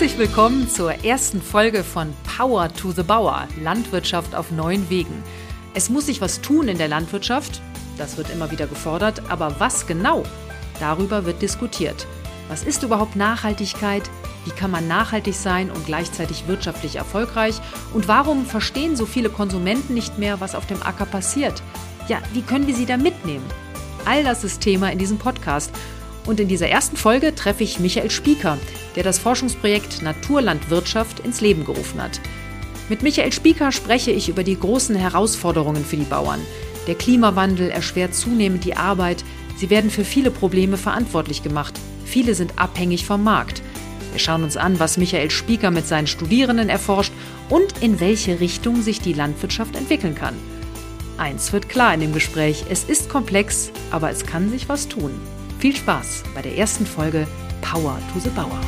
Herzlich willkommen zur ersten Folge von Power to the Bauer, Landwirtschaft auf neuen Wegen. Es muss sich was tun in der Landwirtschaft, das wird immer wieder gefordert, aber was genau? Darüber wird diskutiert. Was ist überhaupt Nachhaltigkeit? Wie kann man nachhaltig sein und gleichzeitig wirtschaftlich erfolgreich? Und warum verstehen so viele Konsumenten nicht mehr, was auf dem Acker passiert? Ja, wie können wir sie da mitnehmen? All das ist Thema in diesem Podcast. Und in dieser ersten Folge treffe ich Michael Spieker, der das Forschungsprojekt Naturlandwirtschaft ins Leben gerufen hat. Mit Michael Spieker spreche ich über die großen Herausforderungen für die Bauern. Der Klimawandel erschwert zunehmend die Arbeit. Sie werden für viele Probleme verantwortlich gemacht. Viele sind abhängig vom Markt. Wir schauen uns an, was Michael Spieker mit seinen Studierenden erforscht und in welche Richtung sich die Landwirtschaft entwickeln kann. Eins wird klar in dem Gespräch, es ist komplex, aber es kann sich was tun. Viel Spaß bei der ersten Folge Power to the Bauer.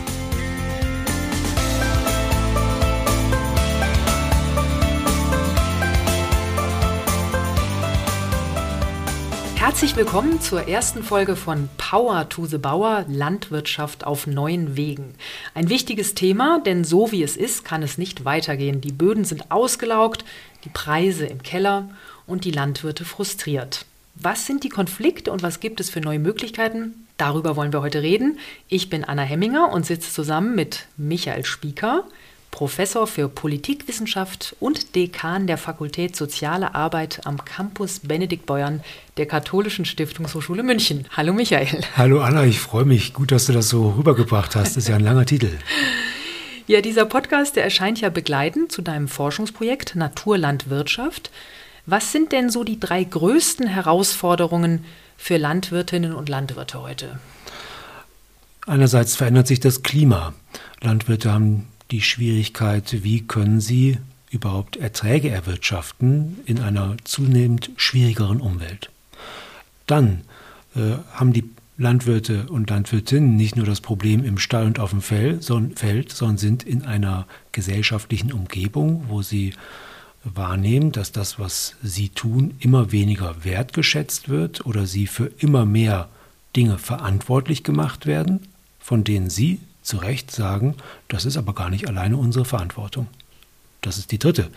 Herzlich willkommen zur ersten Folge von Power to the Bauer Landwirtschaft auf neuen Wegen. Ein wichtiges Thema, denn so wie es ist, kann es nicht weitergehen. Die Böden sind ausgelaugt, die Preise im Keller und die Landwirte frustriert. Was sind die Konflikte und was gibt es für neue Möglichkeiten? Darüber wollen wir heute reden. Ich bin Anna Hemminger und sitze zusammen mit Michael Spieker, Professor für Politikwissenschaft und Dekan der Fakultät Soziale Arbeit am Campus Benedikt Beuern der Katholischen Stiftungshochschule München. Hallo Michael. Hallo Anna, ich freue mich. Gut, dass du das so rübergebracht hast. Das ist ja ein langer Titel. Ja, dieser Podcast, der erscheint ja begleitend zu deinem Forschungsprojekt Naturlandwirtschaft. Was sind denn so die drei größten Herausforderungen für Landwirtinnen und Landwirte heute? Einerseits verändert sich das Klima. Landwirte haben die Schwierigkeit, wie können sie überhaupt Erträge erwirtschaften in einer zunehmend schwierigeren Umwelt. Dann äh, haben die Landwirte und Landwirtinnen nicht nur das Problem im Stall und auf dem Feld, sondern sind in einer gesellschaftlichen Umgebung, wo sie wahrnehmen, dass das, was sie tun, immer weniger wertgeschätzt wird oder sie für immer mehr Dinge verantwortlich gemacht werden, von denen sie zu Recht sagen, das ist aber gar nicht alleine unsere Verantwortung. Das ist die dritte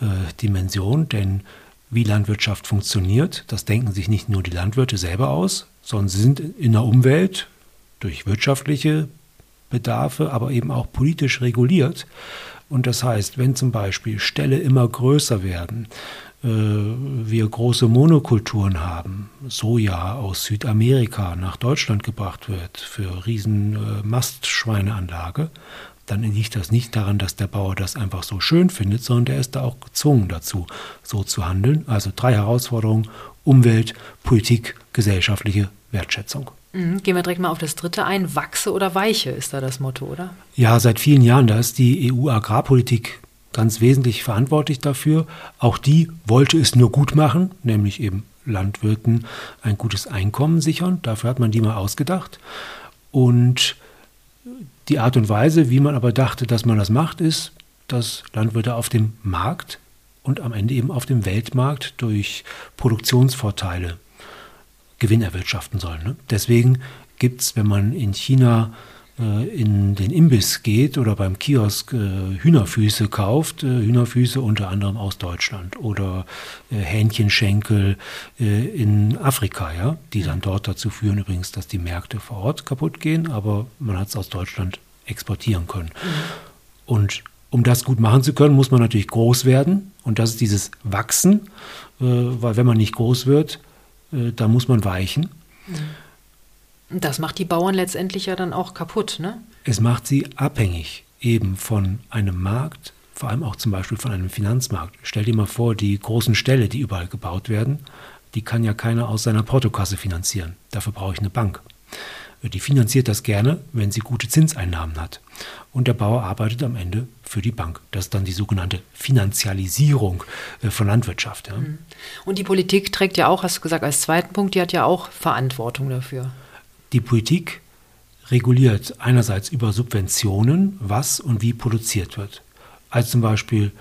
äh, Dimension, denn wie Landwirtschaft funktioniert, das denken sich nicht nur die Landwirte selber aus, sondern sie sind in der Umwelt durch wirtschaftliche Bedarfe, aber eben auch politisch reguliert. Und das heißt, wenn zum Beispiel Ställe immer größer werden, äh, wir große Monokulturen haben, Soja aus Südamerika nach Deutschland gebracht wird für riesen äh, dann liegt das nicht daran, dass der Bauer das einfach so schön findet, sondern der ist da auch gezwungen dazu, so zu handeln. Also drei Herausforderungen, Umwelt, Politik, gesellschaftliche Wertschätzung. Mhm. Gehen wir direkt mal auf das dritte ein. Wachse oder weiche ist da das Motto, oder? Ja, seit vielen Jahren. Da ist die EU-Agrarpolitik ganz wesentlich verantwortlich dafür. Auch die wollte es nur gut machen, nämlich eben Landwirten ein gutes Einkommen sichern. Dafür hat man die mal ausgedacht. Und die Art und Weise, wie man aber dachte, dass man das macht, ist, dass Landwirte auf dem Markt und am Ende eben auf dem Weltmarkt durch Produktionsvorteile Gewinn erwirtschaften sollen. Ne? Deswegen gibt es, wenn man in China äh, in den Imbiss geht oder beim Kiosk äh, Hühnerfüße kauft, äh, Hühnerfüße unter anderem aus Deutschland oder äh, Hähnchenschenkel äh, in Afrika, ja, die dann dort dazu führen übrigens, dass die Märkte vor Ort kaputt gehen, aber man hat es aus Deutschland exportieren können. Mhm. Und um das gut machen zu können, muss man natürlich groß werden und das ist dieses Wachsen, äh, weil wenn man nicht groß wird, da muss man weichen. Das macht die Bauern letztendlich ja dann auch kaputt, ne? Es macht sie abhängig eben von einem Markt, vor allem auch zum Beispiel von einem Finanzmarkt. Stell dir mal vor, die großen Ställe, die überall gebaut werden, die kann ja keiner aus seiner Portokasse finanzieren. Dafür brauche ich eine Bank. Die finanziert das gerne, wenn sie gute Zinseinnahmen hat. Und der Bauer arbeitet am Ende für die Bank. Das ist dann die sogenannte Finanzialisierung äh, von Landwirtschaft. Ja. Mhm. Und die Politik trägt ja auch, hast du gesagt, als zweiten Punkt, die hat ja auch Verantwortung dafür. Die Politik reguliert einerseits über Subventionen, was und wie produziert wird. Als zum Beispiel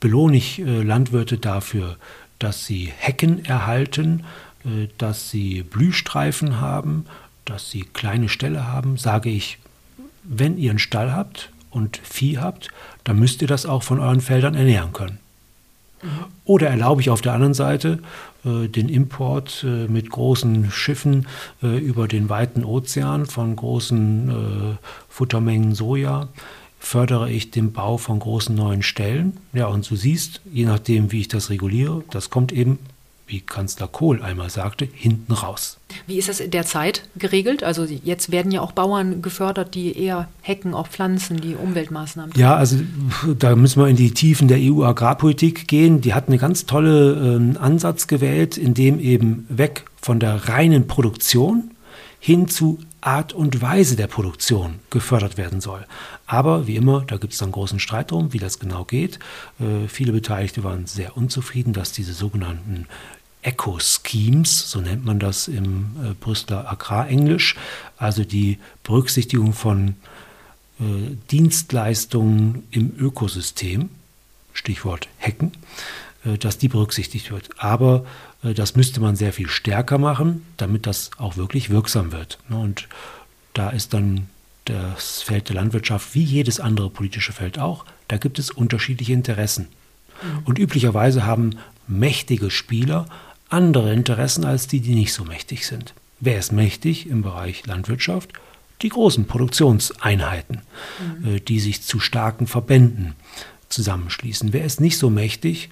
belohne ich äh, Landwirte dafür, dass sie Hecken erhalten, äh, dass sie Blühstreifen haben dass sie kleine Ställe haben, sage ich, wenn ihr einen Stall habt und Vieh habt, dann müsst ihr das auch von euren Feldern ernähren können. Oder erlaube ich auf der anderen Seite äh, den Import äh, mit großen Schiffen äh, über den weiten Ozean von großen äh, Futtermengen Soja? Fördere ich den Bau von großen neuen Stellen? Ja, und du siehst, je nachdem, wie ich das reguliere, das kommt eben wie Kanzler Kohl einmal sagte, hinten raus. Wie ist das derzeit geregelt? Also jetzt werden ja auch Bauern gefördert, die eher Hecken auch pflanzen, die Umweltmaßnahmen. Ja, also da müssen wir in die Tiefen der EU-Agrarpolitik gehen. Die hat einen ganz tollen äh, Ansatz gewählt, in dem eben weg von der reinen Produktion hin zu Art und Weise der Produktion gefördert werden soll. Aber wie immer, da gibt es dann großen Streit drum, wie das genau geht. Äh, viele Beteiligte waren sehr unzufrieden, dass diese sogenannten Eco-Schemes, so nennt man das im äh, Brüsseler Agrarenglisch, also die Berücksichtigung von äh, Dienstleistungen im Ökosystem, Stichwort Hecken, äh, dass die berücksichtigt wird. Aber das müsste man sehr viel stärker machen, damit das auch wirklich wirksam wird. Ne? Und da ist dann das Feld der Landwirtschaft wie jedes andere politische Feld auch, da gibt es unterschiedliche Interessen. Mhm. Und üblicherweise haben mächtige Spieler andere Interessen als die, die nicht so mächtig sind. Wer ist mächtig im Bereich Landwirtschaft? Die großen Produktionseinheiten, mhm. Äh, die sich zu starken Verbänden zusammenschließen. Wer ist nicht so mächtig?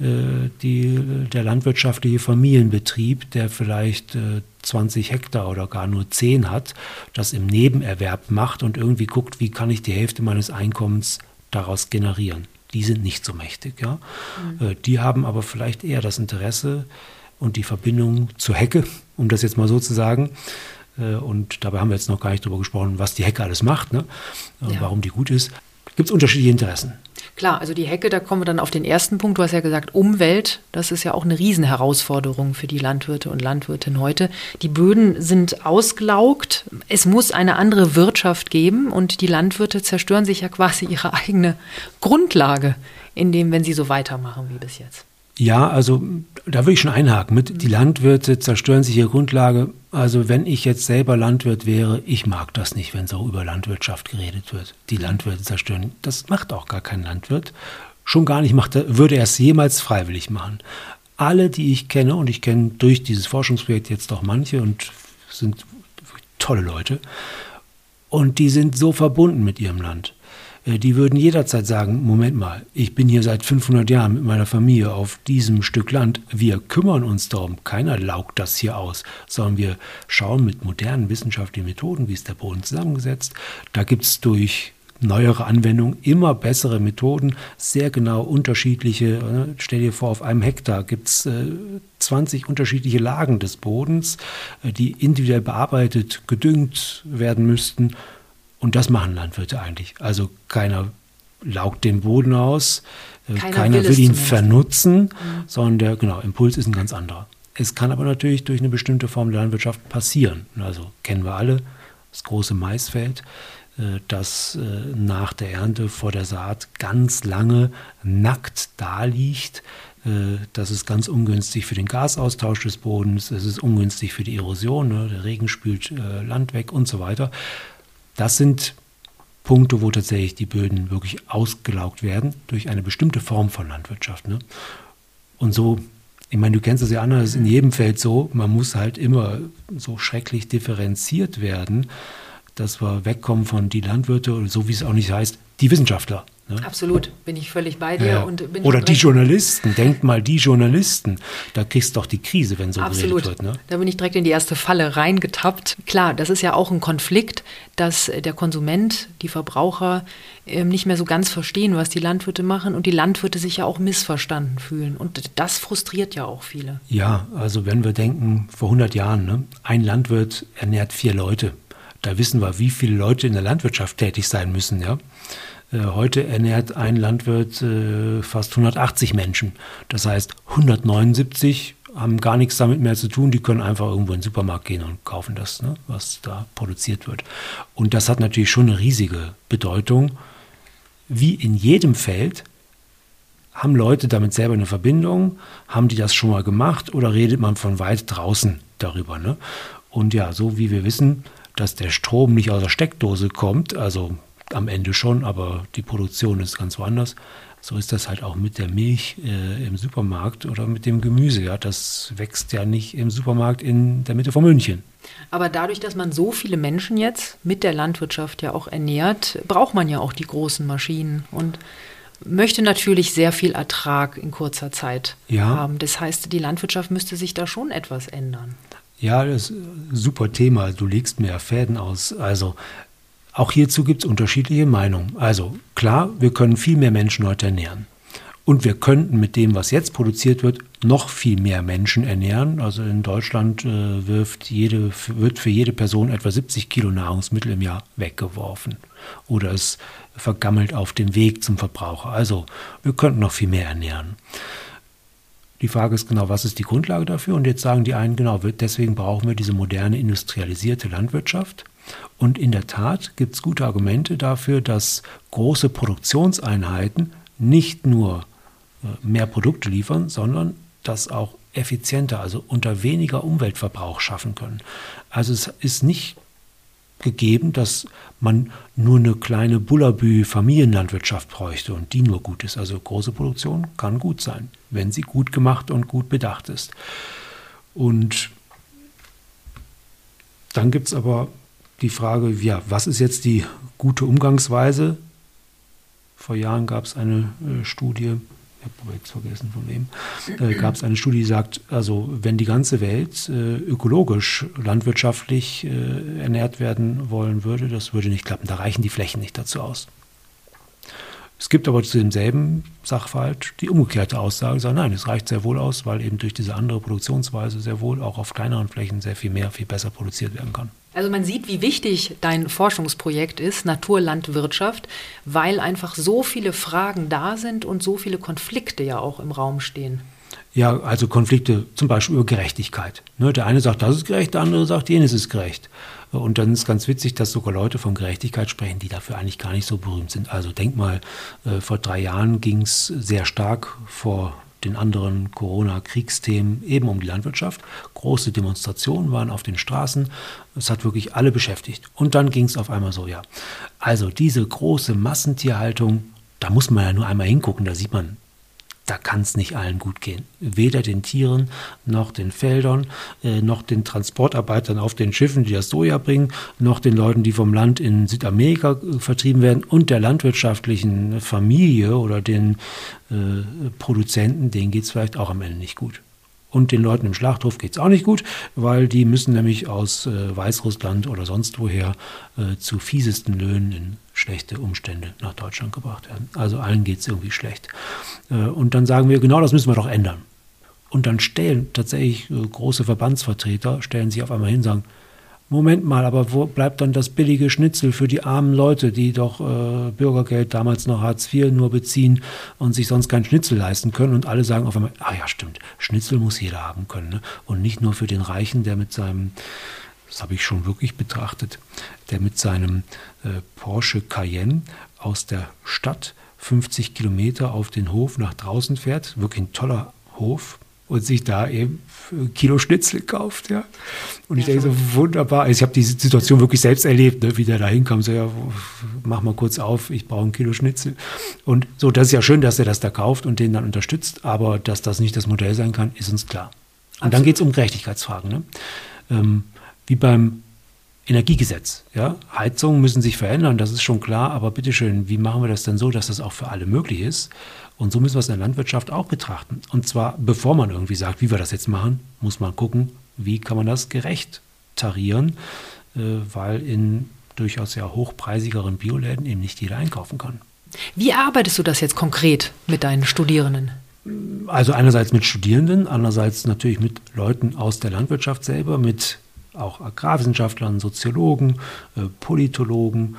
Äh, die, der landwirtschaftliche Familienbetrieb, der vielleicht 20 äh, Hektar oder gar nur 10 hat, das im Nebenerwerb macht und irgendwie guckt, wie kann ich die Hälfte meines Einkommens daraus generieren. Die sind nicht so mächtig. Ja? Mhm. Die haben aber vielleicht eher das Interesse, und die Verbindung zur Hecke, um das jetzt mal so zu sagen. Äh, und dabei haben wir jetzt noch gar nicht darüber gesprochen, was die Hecke alles macht, ne? ja. warum die gut ist. Gibt es unterschiedliche Interessen. Klar, also die Hecke, da kommen wir dann auf den ersten Punkt. Du hast ja gesagt, Umwelt, das ist ja auch eine Riesenherausforderung für die Landwirte und Landwirtinnen heute. Die Böden sind ausgelaugt. Es muss eine andere Wirtschaft geben und die Landwirte zerstören sich ja quasi ihre eigene Grundlage, indem, wenn sie so weitermachen wie bis jetzt. Ja, also da würde ich schon einhaken mit, die Landwirte zerstören sich ihre Grundlage. Also wenn ich jetzt selber Landwirt wäre, ich mag das nicht, wenn so über Landwirtschaft geredet wird. Die Landwirte zerstören. Das macht auch gar kein Landwirt. Schon gar nicht macht er, würde er es jemals freiwillig machen. Alle, die ich kenne, und ich kenne durch dieses Forschungsprojekt jetzt doch manche und sind tolle Leute, und die sind so verbunden mit ihrem Land. Äh, die würden jederzeit sagen, Moment mal, ich bin hier seit 500 Jahren mit meiner Familie auf diesem Stück Land, wir kümmern uns darum, keiner laugt das hier aus, sondern wir schauen mit modernen wissenschaftlichen Methoden, wie ist der Boden zusammengesetzt. Da gibt es durch neuere Anwendungen immer bessere Methoden, sehr genau unterschiedliche. Ne? Stell dir vor, auf einem Hektar gibt es äh, 20 unterschiedliche Lagen des Bodens, äh, die individuell bearbeitet, gedüngt werden müssten. Und das machen Landwirte eigentlich. Also keiner laugt den Boden aus, äh, keiner, keiner will, will ihn vernutzen, mhm. sondern der genau, Impuls ist ein ganz anderer. Es kann aber natürlich durch eine bestimmte Form der Landwirtschaft passieren. Also kennen wir alle das große Maisfeld, äh, das äh, nach der Ernte vor der Saat ganz lange nackt da liegt. Das ist ganz ungünstig für den Gasaustausch des Bodens, es ist ungünstig für die Erosion, ne? der Regen spült Land weg und so weiter. Das sind Punkte, wo tatsächlich die Böden wirklich ausgelaugt werden durch eine bestimmte Form von Landwirtschaft. Ne? Und so, ich meine, du kennst das ja anders, in jedem Feld so, man muss halt immer so schrecklich differenziert werden, dass wir wegkommen von die Landwirte oder so wie es auch nicht heißt, die Wissenschaftler. Ne? Absolut, bin ich völlig bei dir. Ja. Und bin Oder die Journalisten, denk mal, die Journalisten, da kriegst du doch die Krise, wenn so Absolut. geredet wird. Ne? Da bin ich direkt in die erste Falle reingetappt. Klar, das ist ja auch ein Konflikt, dass der Konsument, die Verbraucher ähm, nicht mehr so ganz verstehen, was die Landwirte machen und die Landwirte sich ja auch missverstanden fühlen. Und das frustriert ja auch viele. Ja, also wenn wir denken, vor 100 Jahren, ne, ein Landwirt ernährt vier Leute. Da wissen wir, wie viele Leute in der Landwirtschaft tätig sein müssen, ja. Äh, heute ernährt ein Landwirt äh, fast 180 Menschen. Das heißt, 179 haben gar nichts damit mehr zu tun. Die können einfach irgendwo in den Supermarkt gehen und kaufen das, ne, was da produziert wird. Und das hat natürlich schon eine riesige Bedeutung. Wie in jedem Feld haben Leute damit selber eine Verbindung? Haben die das schon mal gemacht oder redet man von weit draußen darüber? Ne? Und ja, so wie wir wissen, dass der Strom nicht aus der Steckdose kommt, also am Ende schon, aber die Produktion ist ganz woanders. So ist das halt auch mit der Milch äh, im Supermarkt oder mit dem Gemüse. Ja, das wächst ja nicht im Supermarkt in der Mitte von München. Aber dadurch, dass man so viele Menschen jetzt mit der Landwirtschaft ja auch ernährt, braucht man ja auch die großen Maschinen und möchte natürlich sehr viel Ertrag in kurzer Zeit ja. haben. Das heißt, die Landwirtschaft müsste sich da schon etwas ändern. Ja, das ist ein super Thema. Du legst mir Fäden aus. Also auch hierzu gibt es unterschiedliche Meinungen. Also klar, wir können viel mehr Menschen heute ernähren. Und wir könnten mit dem, was jetzt produziert wird, noch viel mehr Menschen ernähren. Also in Deutschland äh, wirft jede, wird für jede Person etwa 70 Kilo Nahrungsmittel im Jahr weggeworfen. Oder es vergammelt auf dem Weg zum Verbraucher. Also wir könnten noch viel mehr ernähren. Die Frage ist genau, was ist die Grundlage dafür? Und jetzt sagen die einen, genau, deswegen brauchen wir diese moderne industrialisierte Landwirtschaft. Und in der Tat gibt es gute Argumente dafür, dass große Produktionseinheiten nicht nur äh, mehr Produkte liefern, sondern das auch effizienter, also unter weniger Umweltverbrauch schaffen können. Also es ist nicht gegeben, dass man nur eine kleine Bullabü-Familienlandwirtschaft bräuchte und die nur gut ist. Also große Produktion kann gut sein, wenn sie gut gemacht und gut bedacht ist. Und dann gibt es aber die Frage, ja, was ist jetzt die gute Umgangsweise? Vor Jahren gab es eine äh, Studie, ich habe jetzt vergessen von wem, äh, gab es eine Studie, die sagt, also wenn die ganze Welt äh, ökologisch, landwirtschaftlich äh, ernährt werden wollen würde, das würde nicht klappen. Da reichen die Flächen nicht dazu aus. Es gibt aber zu demselben Sachverhalt die umgekehrte Aussage, sagen, nein, es reicht sehr wohl aus, weil eben durch diese andere Produktionsweise sehr wohl auch auf kleineren Flächen sehr viel mehr, viel besser produziert werden kann. Also man sieht, wie wichtig dein Forschungsprojekt ist, Naturlandwirtschaft, weil einfach so viele Fragen da sind und so viele Konflikte ja auch im Raum stehen. Ja, also Konflikte zum Beispiel über Gerechtigkeit. Ne, der eine sagt, das ist gerecht, der andere sagt, jenes ist gerecht. Und dann ist ganz witzig, dass sogar Leute von Gerechtigkeit sprechen, die dafür eigentlich gar nicht so berühmt sind. Also denk mal, äh, vor drei Jahren ging es sehr stark vor den anderen Corona-Kriegsthemen eben um die Landwirtschaft. Große Demonstrationen waren auf den Straßen. Es hat wirklich alle beschäftigt. Und dann ging es auf einmal so, ja. Also diese große Massentierhaltung, da muss man ja nur einmal hingucken, da sieht man, da kann es nicht allen gut gehen. Weder den Tieren noch den Feldern, äh, noch den Transportarbeitern auf den Schiffen, die das Soja bringen, noch den Leuten, die vom Land in Südamerika äh, vertrieben werden und der landwirtschaftlichen Familie oder den äh, Produzenten, denen geht es vielleicht auch am Ende nicht gut. Und den Leuten im Schlachthof geht es auch nicht gut, weil die müssen nämlich aus äh, Weißrussland oder sonst woher äh, zu fiesesten Löhnen in schlechte Umstände nach Deutschland gebracht werden. Also allen geht es irgendwie schlecht. Äh, und dann sagen wir, genau das müssen wir doch ändern. Und dann stellen tatsächlich äh, große Verbandsvertreter, stellen sich auf einmal hin und sagen, Moment mal, aber wo bleibt dann das billige Schnitzel für die armen Leute, die doch äh, Bürgergeld, damals noch Hartz IV, nur beziehen und sich sonst kein Schnitzel leisten können? Und alle sagen auf einmal, ah ja, stimmt, Schnitzel muss jeder haben können. Ne? Und nicht nur für den Reichen, der mit seinem, das habe ich schon wirklich betrachtet, der mit seinem äh, Porsche Cayenne aus der Stadt 50 Kilometer auf den Hof nach draußen fährt. Wirklich ein toller Hof, und sich da eben Kilo Schnitzel kauft. Ja. Und ich ja, denke so, wunderbar. Also ich habe diese Situation wirklich selbst erlebt, ne, wie der da hinkam. So, ja, mach mal kurz auf, ich brauche ein Kilo Schnitzel. Und so, das ist ja schön, dass er das da kauft und den dann unterstützt, aber dass das nicht das Modell sein kann, ist uns klar. Und Absolut. dann geht es um Gerechtigkeitsfragen. Ne? Ähm, wie beim Energiegesetz. Ja? Heizungen müssen sich verändern, das ist schon klar, aber bitteschön, wie machen wir das denn so, dass das auch für alle möglich ist? Und so müssen wir es in der Landwirtschaft auch betrachten. Und zwar, bevor man irgendwie sagt, wie wir das jetzt machen, muss man gucken, wie kann man das gerecht tarieren, äh, weil in durchaus ja hochpreisigeren Bioläden eben nicht jeder einkaufen kann. Wie arbeitest du das jetzt konkret mit deinen Studierenden? Also einerseits mit Studierenden, andererseits natürlich mit Leuten aus der Landwirtschaft selber, mit auch Agrarwissenschaftlern, Soziologen, äh, Politologen,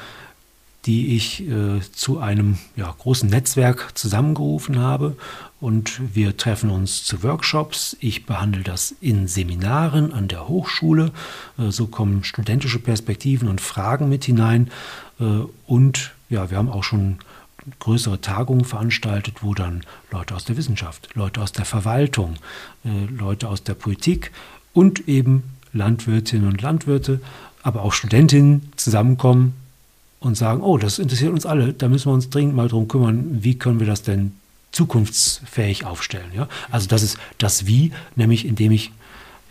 die ich äh, zu einem ja, großen Netzwerk zusammengerufen habe. Und wir treffen uns zu Workshops. Ich behandle das in Seminaren an der Hochschule. Äh, so kommen studentische Perspektiven und Fragen mit hinein. Und ja, wir haben auch schon größere Tagungen veranstaltet, wo dann Leute aus der Wissenschaft, Leute aus der Verwaltung, Leute aus der Politik und eben Landwirtinnen und Landwirte, aber auch Studentinnen zusammenkommen und sagen, oh, das interessiert uns alle, da müssen wir uns dringend mal drum kümmern, wie können wir das denn zukunftsfähig aufstellen. Ja? Also das ist das Wie, nämlich indem ich,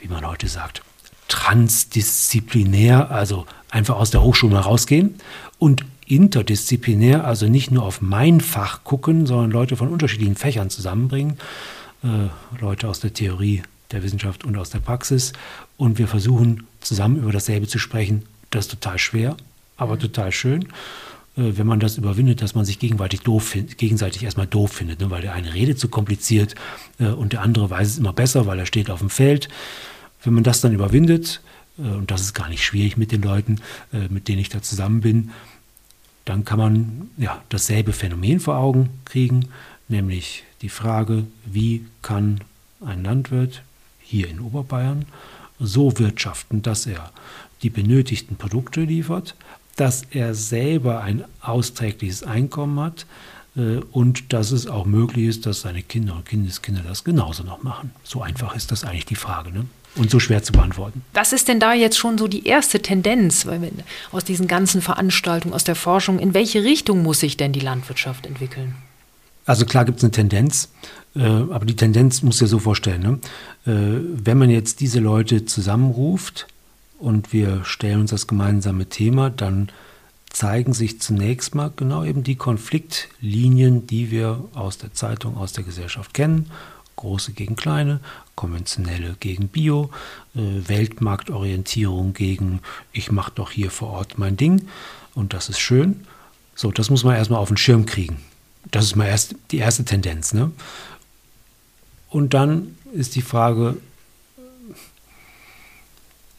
wie man heute sagt, transdisziplinär, also einfach aus der Hochschule rausgehen und interdisziplinär, also nicht nur auf mein Fach gucken, sondern Leute von unterschiedlichen Fächern zusammenbringen, äh, Leute aus der Theorie, der Wissenschaft und aus der Praxis. Und wir versuchen zusammen über dasselbe zu sprechen. Das ist total schwer, aber mhm. total schön, äh, wenn man das überwindet, dass man sich gegenseitig doof gegenseitig erstmal doof findet, ne? weil der eine redet zu kompliziert äh, und der andere weiß es immer besser, weil er steht auf dem Feld. Wenn man das dann überwindet, äh, und das ist gar nicht schwierig mit den Leuten, äh, mit denen ich da zusammen bin, dann kann man ja, dasselbe Phänomen vor Augen kriegen, nämlich die Frage, wie kann ein Landwirt hier in Oberbayern so wirtschaften, dass er die benötigten Produkte liefert, dass er selber ein austrägliches Einkommen hat äh, und dass es auch möglich ist, dass seine Kinder und Kindeskinder das genauso noch machen. So einfach ist das eigentlich die Frage. Ne? und so schwer zu beantworten. Was ist denn da jetzt schon so die erste Tendenz aus diesen ganzen Veranstaltungen, aus der Forschung? In welche Richtung muss sich denn die Landwirtschaft entwickeln? Also klar gibt es eine Tendenz, äh, aber die Tendenz muss ja so vorstellen, ne? äh, wenn man jetzt diese Leute zusammenruft und wir stellen uns das gemeinsame Thema, dann zeigen sich zunächst mal genau eben die Konfliktlinien, die wir aus der Zeitung, aus der Gesellschaft kennen große gegen kleine, konventionelle gegen Bio, äh, Weltmarktorientierung gegen ich mache doch hier vor Ort mein Ding und das ist schön. So, das muss man erstmal auf den Schirm kriegen. Das ist mal erst die erste Tendenz. Ne? Und dann ist die Frage,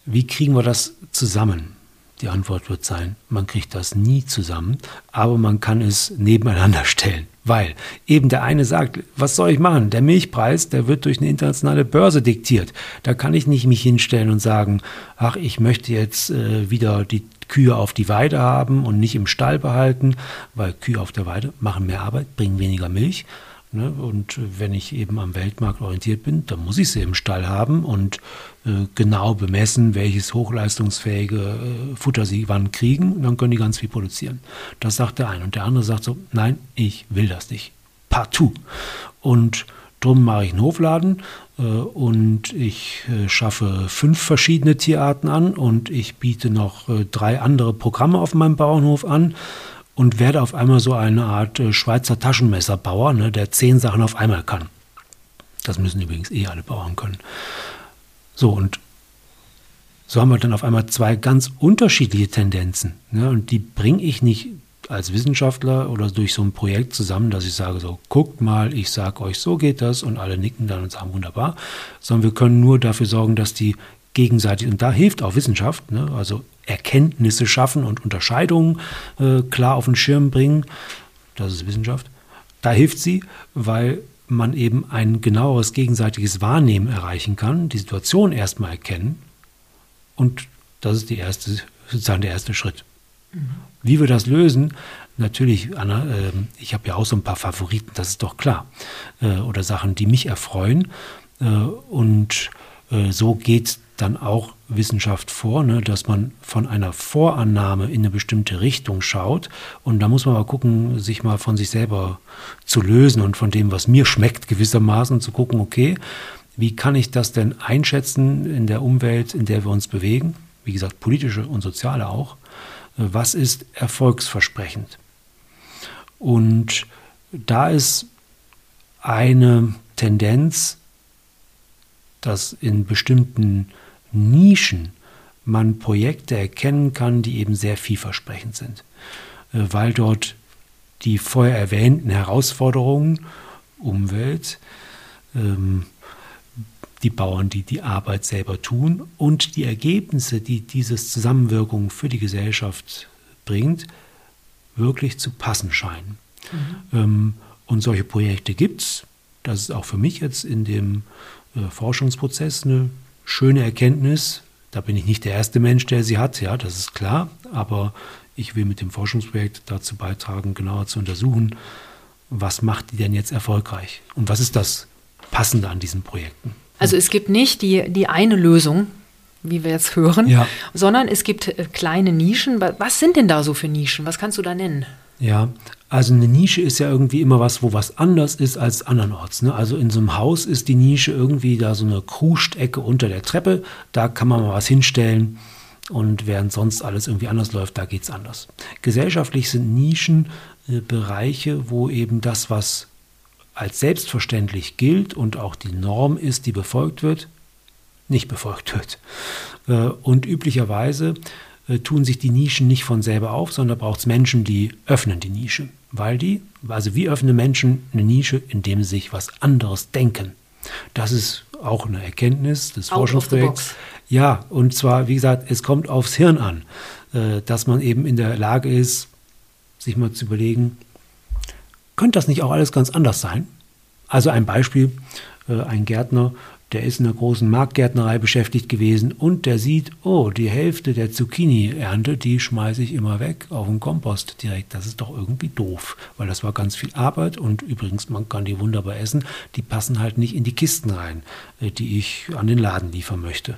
wie kriegen wir das zusammen? Die Antwort wird sein, man kriegt das nie zusammen, aber man kann es nebeneinander stellen. Weil eben der eine sagt, was soll ich machen? Der Milchpreis, der wird durch eine internationale Börse diktiert. Da kann ich nicht mich hinstellen und sagen, ach, ich möchte jetzt äh, wieder die Kühe auf die Weide haben und nicht im Stall behalten, weil Kühe auf der Weide machen mehr Arbeit, bringen weniger Milch. Ne? Und wenn ich eben am Weltmarkt orientiert bin, dann muss ich sie im Stall haben und äh, genau bemessen, welches hochleistungsfähige äh, Futter sie wann kriegen. Dann können die ganz viel produzieren. Das sagt der eine. Und der andere sagt so, nein, ich will das nicht. Partout. Und drum mache ich einen Hofladen äh, und ich äh, schaffe fünf verschiedene Tierarten an und ich biete noch äh, drei andere Programme auf meinem Bauernhof an und werde auf einmal so eine Art äh, Schweizer Taschenmesserbauer, ne, der zehn Sachen auf einmal kann. Das müssen übrigens eh alle Bauern können. So, und so haben wir dann auf einmal zwei ganz unterschiedliche Tendenzen. Ne, und die bringe ich nicht als Wissenschaftler oder durch so ein Projekt zusammen, dass ich sage so, guckt mal, ich sage euch, so geht das und alle nicken dann und sagen wunderbar, sondern wir können nur dafür sorgen, dass die gegenseitig, und da hilft auch Wissenschaft, ne, also Erkenntnisse schaffen und Unterscheidungen äh, klar auf den Schirm bringen. Das ist Wissenschaft. Da hilft sie, weil man eben ein genaueres gegenseitiges Wahrnehmen erreichen kann, die Situation erstmal erkennen. Und das ist die erste, sozusagen der erste Schritt. Mhm. Wie wir das lösen, natürlich, Anna, äh, ich habe ja auch so ein paar Favoriten, das ist doch klar. Äh, oder Sachen, die mich erfreuen. Äh, und äh, so geht dann auch Wissenschaft vor, ne, dass man von einer Vorannahme in eine bestimmte Richtung schaut. Und da muss man mal gucken, sich mal von sich selber zu lösen und von dem, was mir schmeckt, gewissermaßen zu gucken, okay, wie kann ich das denn einschätzen in der Umwelt, in der wir uns bewegen? Wie gesagt, politische und soziale auch. Was ist erfolgsversprechend? Und da ist eine Tendenz, dass in bestimmten Nischen man Projekte erkennen kann, die eben sehr vielversprechend sind, äh, weil dort die vorher erwähnten Herausforderungen, Umwelt, ähm, die Bauern, die die Arbeit selber tun und die Ergebnisse, die dieses Zusammenwirkung für die Gesellschaft bringt, wirklich zu passen scheinen. Mhm. Ähm, und solche Projekte gibt es. Das ist auch für mich jetzt in dem äh, Forschungsprozess eine schöne Erkenntnis. Da bin ich nicht der erste Mensch, der sie hat, ja, das ist klar. Aber ich will mit dem Forschungsprojekt dazu beitragen, genauer zu untersuchen, was macht die denn jetzt erfolgreich und was ist das Passende an diesen Projekten. Also es gibt nicht die, die eine Lösung, wie wir jetzt hören, ja. sondern es gibt äh, kleine Nischen. Was sind denn da so für Nischen? Was kannst du da nennen? Ja, also eine Nische ist ja irgendwie immer was, wo was anders ist als andernorts. Ne? Also in so einem Haus ist die Nische irgendwie da so eine Krustecke unter der Treppe. Da kann man mal was hinstellen. Und während sonst alles irgendwie anders läuft, da geht es anders. Gesellschaftlich sind Nischen äh, Bereiche, wo eben das, was als selbstverständlich gilt und auch die Norm ist, die befolgt wird, nicht befolgt wird. Äh, und üblicherweise äh, tun sich die Nischen nicht von selber auf, sondern braucht es Menschen, die öffnen die Nische. Weil die, also wie öffnen Menschen eine Nische, indem sie sich was anderes denken. Das ist auch eine Erkenntnis des Out Forschungsprojekts. Ja, und zwar, wie gesagt, es kommt aufs Hirn an, äh, dass man eben in der Lage ist, sich mal zu überlegen, könnte das nicht auch alles ganz anders sein? Also ein Beispiel, äh, ein Gärtner der ist in einer großen Marktgärtnerei beschäftigt gewesen und der sieht, oh, die Hälfte der Zucchini-Ernte, die schmeiße ich immer weg auf den Kompost direkt. Das ist doch irgendwie doof, weil das war ganz viel Arbeit und übrigens, man kann die wunderbar essen. Die passen halt nicht in die Kisten rein, äh, die ich an den Laden liefern möchte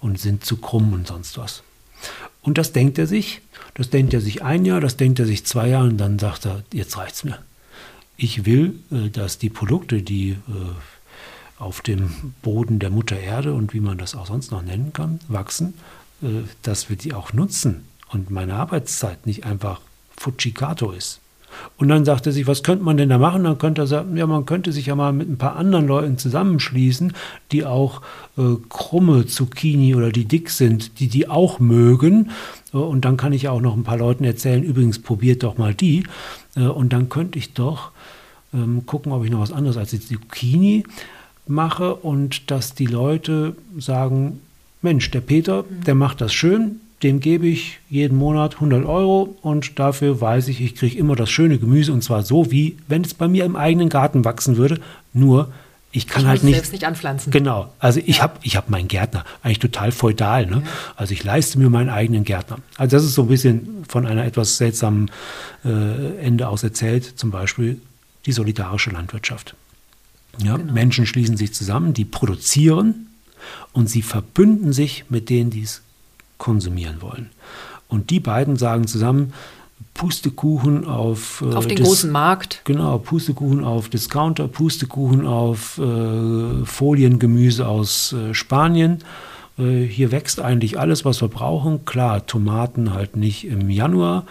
und sind zu krumm und sonst was. Und das denkt er sich, das denkt er sich ein Jahr, das denkt er sich zwei Jahre und dann sagt er, jetzt reicht's mir. Ich will, äh, dass die Produkte, die äh, auf dem Boden der Mutter Erde und wie man das auch sonst noch nennen kann, wachsen, äh, dass wir die auch nutzen und meine Arbeitszeit nicht einfach Fujikato ist. Und dann sagte sich, was könnte man denn da machen? Dann könnte er sagen, ja, man könnte sich ja mal mit ein paar anderen Leuten zusammenschließen, die auch äh, krumme Zucchini oder die dick sind, die die auch mögen. Äh, und dann kann ich ja auch noch ein paar Leuten erzählen, übrigens probiert doch mal die. Äh, und dann könnte ich doch ähm, gucken, ob ich noch was anderes als die Zucchini mache und dass die Leute sagen, Mensch, der Peter, der macht das schön, dem gebe ich jeden Monat 100 Euro und dafür weiß ich, ich kriege immer das schöne Gemüse und zwar so, wie wenn es bei mir im eigenen Garten wachsen würde, nur ich kann ich halt nicht selbst nicht anpflanzen. Genau, also ich ja. habe ich habe meinen Gärtner eigentlich total feudal, ne? Ja. Also ich leiste mir meinen eigenen Gärtner. Also das ist so ein bisschen von einer etwas seltsamen äh, Ende aus erzählt, zum Beispiel die solidarische Landwirtschaft. Ja, genau. Menschen schließen sich zusammen, die produzieren und sie verbünden sich mit denen, die es konsumieren wollen. Und die beiden sagen zusammen, Pustekuchen auf, äh, auf den großen Markt. Genau, Pustekuchen auf Discounter, Pustekuchen auf äh, Foliengemüse aus äh, Spanien. Äh, hier wächst eigentlich alles, was wir brauchen. Klar, Tomaten halt nicht im Januar,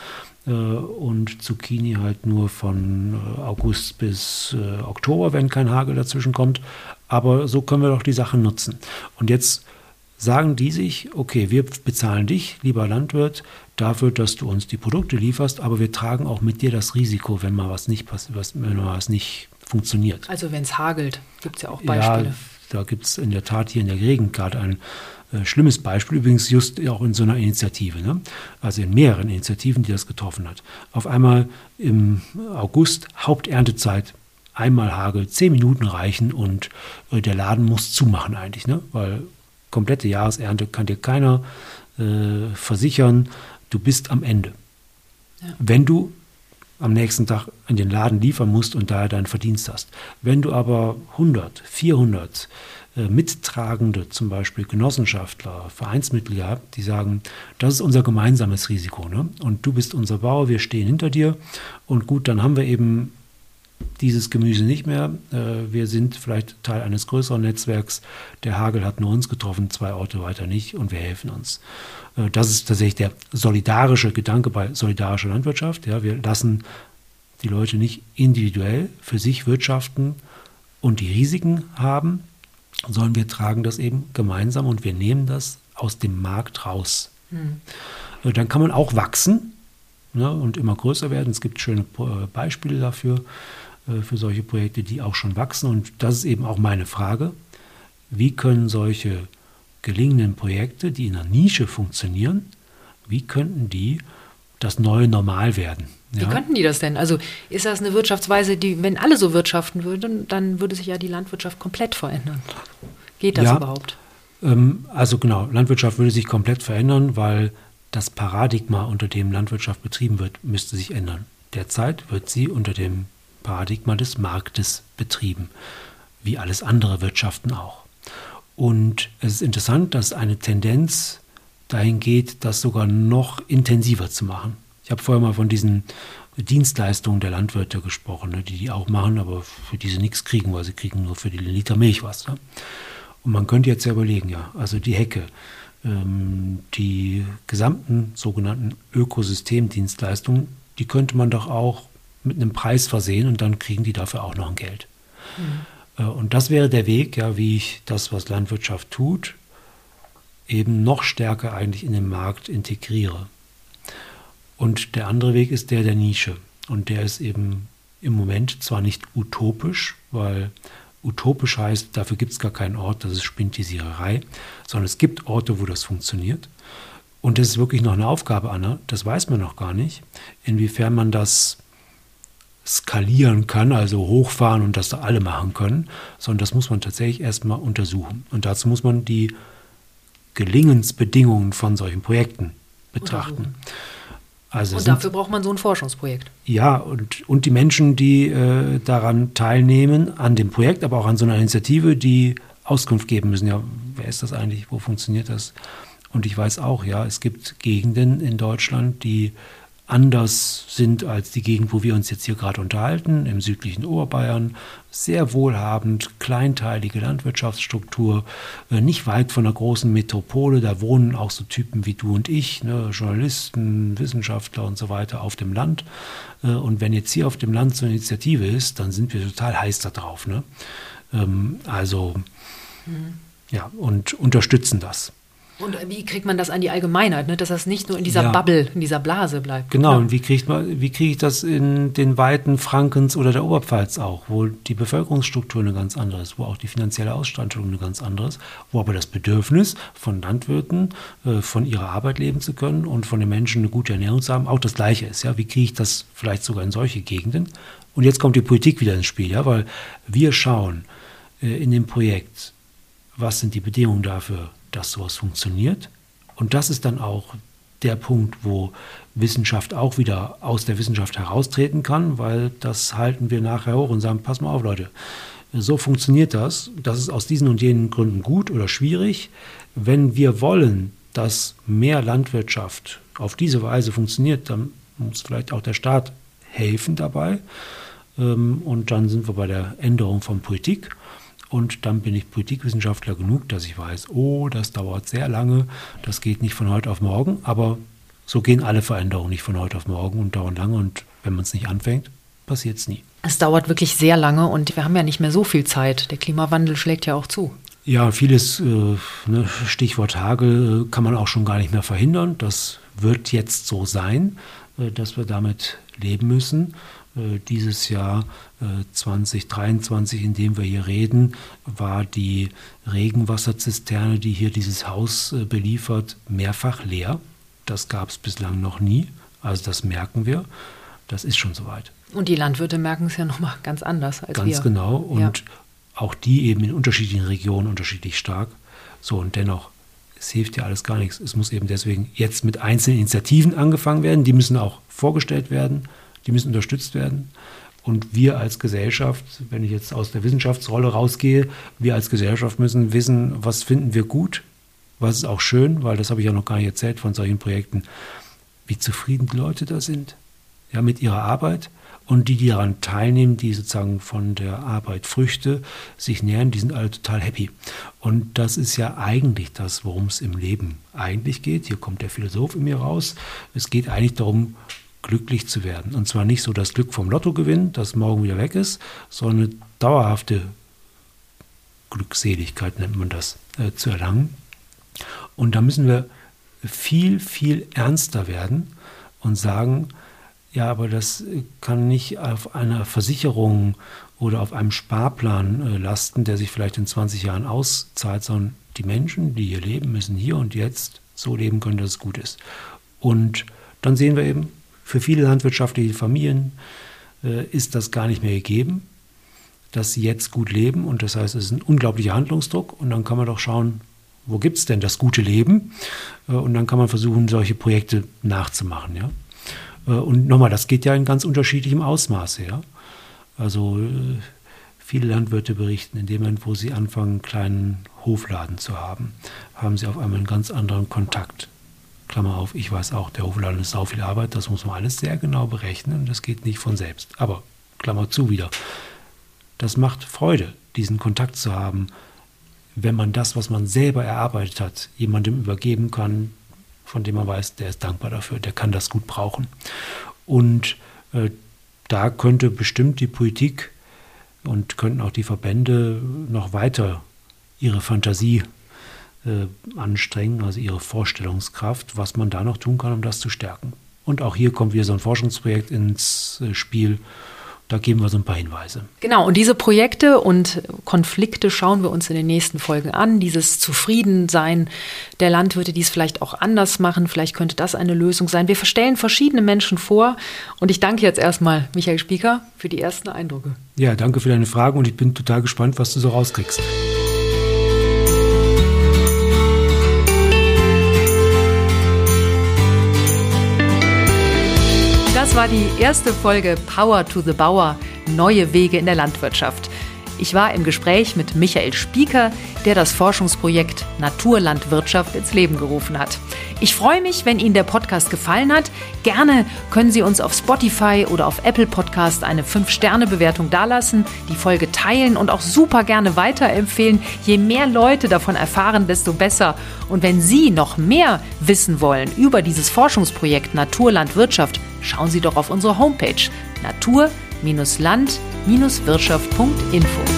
und Zucchini halt nur von äh, August bis äh, Oktober, wenn kein Hagel dazwischen kommt. Aber so können wir doch die Sachen nutzen. Und jetzt sagen die sich, okay, wir bezahlen dich, lieber Landwirt, dafür, dass du uns die Produkte lieferst, aber wir tragen auch mit dir das Risiko, wenn mal was nicht passiert, wenn mal was nicht funktioniert. Also wenn es hagelt, gibt es ja auch Beispiele. Ja, da gibt es in der Tat hier in der Gegend gerade ein äh, schlimmes Beispiel, übrigens just auch in so einer Initiative, ne? also in mehreren Initiativen, die das getroffen hat. Auf einmal im August, Haupterntezeit, einmal Hagel, zehn Minuten reichen und äh, der Laden muss zumachen eigentlich, ne? weil komplette Jahresernte kann dir keiner äh, versichern, du bist am Ende. Ja. Wenn du am nächsten Tag in den Laden liefern musst und daher deinen Verdienst hast. Wenn du aber 100, 400 äh, Mittragende, zum Beispiel Genossenschaftler, Vereinsmitglieder die sagen, das ist unser gemeinsames Risiko ne? und du bist unser Bauer, wir stehen hinter dir und gut, dann haben wir eben dieses Gemüse nicht mehr. Äh, wir sind vielleicht Teil eines größeren Netzwerks. Der Hagel hat nur uns getroffen, zwei Orte weiter nicht und wir helfen uns. Äh, das ist tatsächlich der solidarische Gedanke bei solidarischer Landwirtschaft. Ja, wir lassen die Leute nicht individuell für sich wirtschaften und die Risiken haben, sondern wir tragen das eben gemeinsam und wir nehmen das aus dem Markt raus. Mhm. Dann kann man auch wachsen ne, und immer größer werden. Es gibt schöne äh, Beispiele dafür, äh, für solche Projekte, die auch schon wachsen. Und das ist eben auch meine Frage. Wie können solche gelingenden Projekte, die in einer Nische funktionieren, wie könnten die das neue Normal werden? Wie ja. könnten die das denn? Also ist das eine Wirtschaftsweise, die, wenn alle so wirtschaften würden, dann würde sich ja die Landwirtschaft komplett verändern. Geht das ja, überhaupt? Ähm, also genau, Landwirtschaft würde sich komplett verändern, weil das Paradigma, unter dem Landwirtschaft betrieben wird, müsste sich ändern. Derzeit wird sie unter dem Paradigma des Marktes betrieben, wie alles andere Wirtschaften auch. Und es ist interessant, dass eine Tendenz dahin geht, das sogar noch intensiver zu machen. Ich habe vorher mal von diesen Dienstleistungen der Landwirte gesprochen, ne, die die auch machen, aber für die sie nichts kriegen, weil sie kriegen nur für die Liter Milch was. Ne? Und man könnte jetzt ja überlegen, ja, also die Hecke, ähm, die gesamten sogenannten Ökosystemdienstleistungen, die könnte man doch auch mit einem Preis versehen und dann kriegen die dafür auch noch ein Geld. Mhm. Äh, und das wäre der Weg, ja, wie ich das, was Landwirtschaft tut, eben noch stärker eigentlich in den Markt integriere. Und der andere Weg ist der der Nische. Und der ist eben im Moment zwar nicht utopisch, weil utopisch heißt, dafür gibt es gar keinen Ort, das ist Spintisiererei, sondern es gibt Orte, wo das funktioniert. Und das ist wirklich noch eine Aufgabe, Anna, das weiß man noch gar nicht, inwiefern man das skalieren kann, also hochfahren und das da alle machen können, sondern das muss man tatsächlich erstmal untersuchen. Und dazu muss man die Gelingensbedingungen von solchen Projekten betrachten. Also und dafür braucht man so ein Forschungsprojekt. Ja, und, und die Menschen, die äh, daran teilnehmen, an dem Projekt, aber auch an so einer Initiative, die Auskunft geben müssen. Ja, wer ist das eigentlich? Wo funktioniert das? Und ich weiß auch, ja, es gibt Gegenden in Deutschland, die anders sind als die Gegend, wo wir uns jetzt hier gerade unterhalten, im südlichen Oberbayern. Sehr wohlhabend, kleinteilige Landwirtschaftsstruktur, äh, nicht weit von einer großen Metropole. Da wohnen auch so Typen wie du und ich, ne, Journalisten, Wissenschaftler und so weiter auf dem Land. Äh, und wenn jetzt hier auf dem Land so eine Initiative ist, dann sind wir total heiß darauf. Ne? Ähm, also, mhm. ja, und unterstützen das. Und wie kriegt man das an die Allgemeinheit, ne? dass das nicht nur in dieser ja. Bubble, in dieser Blase bleibt? Genau, ja. und wie, kriegt man, wie kriege ich das in den Weiten Frankens oder der Oberpfalz auch, wo die Bevölkerungsstruktur eine ganz andere ist, wo auch die finanzielle Ausstattung eine ganz andere ist, wo aber das Bedürfnis von Landwirten, äh, von ihrer Arbeit leben zu können und von den Menschen eine gute Ernährung zu haben, auch das Gleiche ist. Ja? Wie kriege ich das vielleicht sogar in solche Gegenden? Und jetzt kommt die Politik wieder ins Spiel, ja? weil wir schauen äh, in dem Projekt, was sind die Bedingungen dafür, dass sowas funktioniert. Und das ist dann auch der Punkt, wo Wissenschaft auch wieder aus der Wissenschaft heraustreten kann, weil das halten wir nachher hoch und sagen, pass mal auf Leute, so funktioniert das. Das ist aus diesen und jenen Gründen gut oder schwierig. Wenn wir wollen, dass mehr Landwirtschaft auf diese Weise funktioniert, dann muss vielleicht auch der Staat helfen dabei. Ähm, und dann sind wir bei der Änderung von Politik. Und dann bin ich Politikwissenschaftler genug, dass ich weiß, oh, das dauert sehr lange, das geht nicht von heute auf morgen, aber so gehen alle Veränderungen nicht von heute auf morgen und dauern lange und wenn man es nicht anfängt, passiert es nie. Es dauert wirklich sehr lange und wir haben ja nicht mehr so viel Zeit. Der Klimawandel schlägt ja auch zu. Ja, vieles, äh, ne, Stichwort Hagel, äh, kann man auch schon gar nicht mehr verhindern. Das wird jetzt so sein, äh, dass wir damit leben müssen. Äh, dieses Jahr 2023, äh, in dem wir hier reden, war die Regenwasserzisterne, die hier dieses Haus äh, beliefert, mehrfach leer. Das gab es bislang noch nie. Also das merken wir. Das ist schon soweit. Und die Landwirte merken es ja nochmal ganz anders als ganz wir. Ganz genau. Und ja. auch die eben in unterschiedlichen Regionen unterschiedlich stark. So und dennoch, es hilft ja alles gar nichts. Es muss eben deswegen jetzt mit einzelnen Initiativen angefangen werden. Die müssen auch vorgestellt werden die müssen unterstützt werden. Und wir als Gesellschaft, wenn ich jetzt aus der Wissenschaftsrolle rausgehe, wir als Gesellschaft müssen wissen, was finden wir gut, was ist auch schön, weil das habe ich ja noch gar nicht erzählt von solchen Projekten, wie zufrieden die Leute da sind, ja, mit ihrer Arbeit. Und die, die daran teilnehmen, die sozusagen von der Arbeit Früchte sich nähern, die sind alle total happy. Und das ist ja eigentlich das, worum es im Leben eigentlich geht. Hier kommt der Philosoph in mir raus. Es geht eigentlich darum, glücklich zu werden. Und zwar nicht so das Glück vom Lottogewinn, das morgen wieder weg ist, sondern eine dauerhafte Glückseligkeit nennt man das, äh, zu erlangen. Und da müssen wir viel, viel ernster werden und sagen, ja, aber das kann nicht auf einer Versicherung oder auf einem Sparplan äh, lasten, der sich vielleicht in 20 Jahren auszahlt, sondern die Menschen, die hier leben, müssen hier und jetzt so leben können, dass es gut ist. Und dann sehen wir eben, für viele landwirtschaftliche Familien äh, ist das gar nicht mehr gegeben, dass sie jetzt gut leben. Und das heißt, es ist ein unglaublicher Handlungsdruck. Und dann kann man doch schauen, wo gibt es denn das gute Leben? Äh, und dann kann man versuchen, solche Projekte nachzumachen. Ja? Äh, und nochmal, das geht ja in ganz unterschiedlichem Ausmaße. Ja? Also äh, viele Landwirte berichten, in dem Moment, wo sie anfangen, einen kleinen Hofladen zu haben, haben Sie auf einmal einen ganz anderen Kontakt. Klammer auf, ich weiß auch, der Hofladen ist sau viel Arbeit, das muss man alles sehr genau berechnen, das geht nicht von selbst. Aber Klammer zu wieder. Das macht Freude, diesen Kontakt zu haben, wenn man das, was man selber erarbeitet hat, jemandem übergeben kann, von dem man weiß, der ist dankbar dafür, der kann das gut brauchen. Und äh, da könnte bestimmt die Politik und könnten auch die Verbände noch weiter ihre Fantasie anstrengen, also ihre Vorstellungskraft, was man da noch tun kann, um das zu stärken. Und auch hier kommt wieder so ein Forschungsprojekt ins äh, Spiel, da geben wir so ein paar Hinweise. Genau, und diese Projekte und Konflikte schauen wir uns in den nächsten Folgen an. Dieses Zufriedensein der Landwirte, die es vielleicht auch anders machen. Vielleicht könnte das eine Lösung sein. Wir verstellen verschiedene Menschen vor. Und ich danke jetzt erstmal Michael Spieker für die ersten Eindrücke. Ja, danke für deine Fragen und ich bin total gespannt, was du so rauskriegst. War die erste Folge Power to the Bauer, neue Wege in der Landwirtschaft. Ich war im Gespräch mit Michael Spieker, der das Forschungsprojekt Naturlandwirtschaft ins Leben gerufen hat. Ich freue mich, wenn Ihnen der Podcast gefallen hat. Gerne können Sie uns auf Spotify oder auf Apple Podcast eine 5-Sterne-Bewertung dalassen, die Folge teilen und auch super gerne weiterempfehlen. Je mehr Leute davon erfahren, desto besser. Und wenn Sie noch mehr wissen wollen über dieses Forschungsprojekt Naturlandwirtschaft, schauen Sie doch auf unsere Homepage natur-land-wirtschaft.info.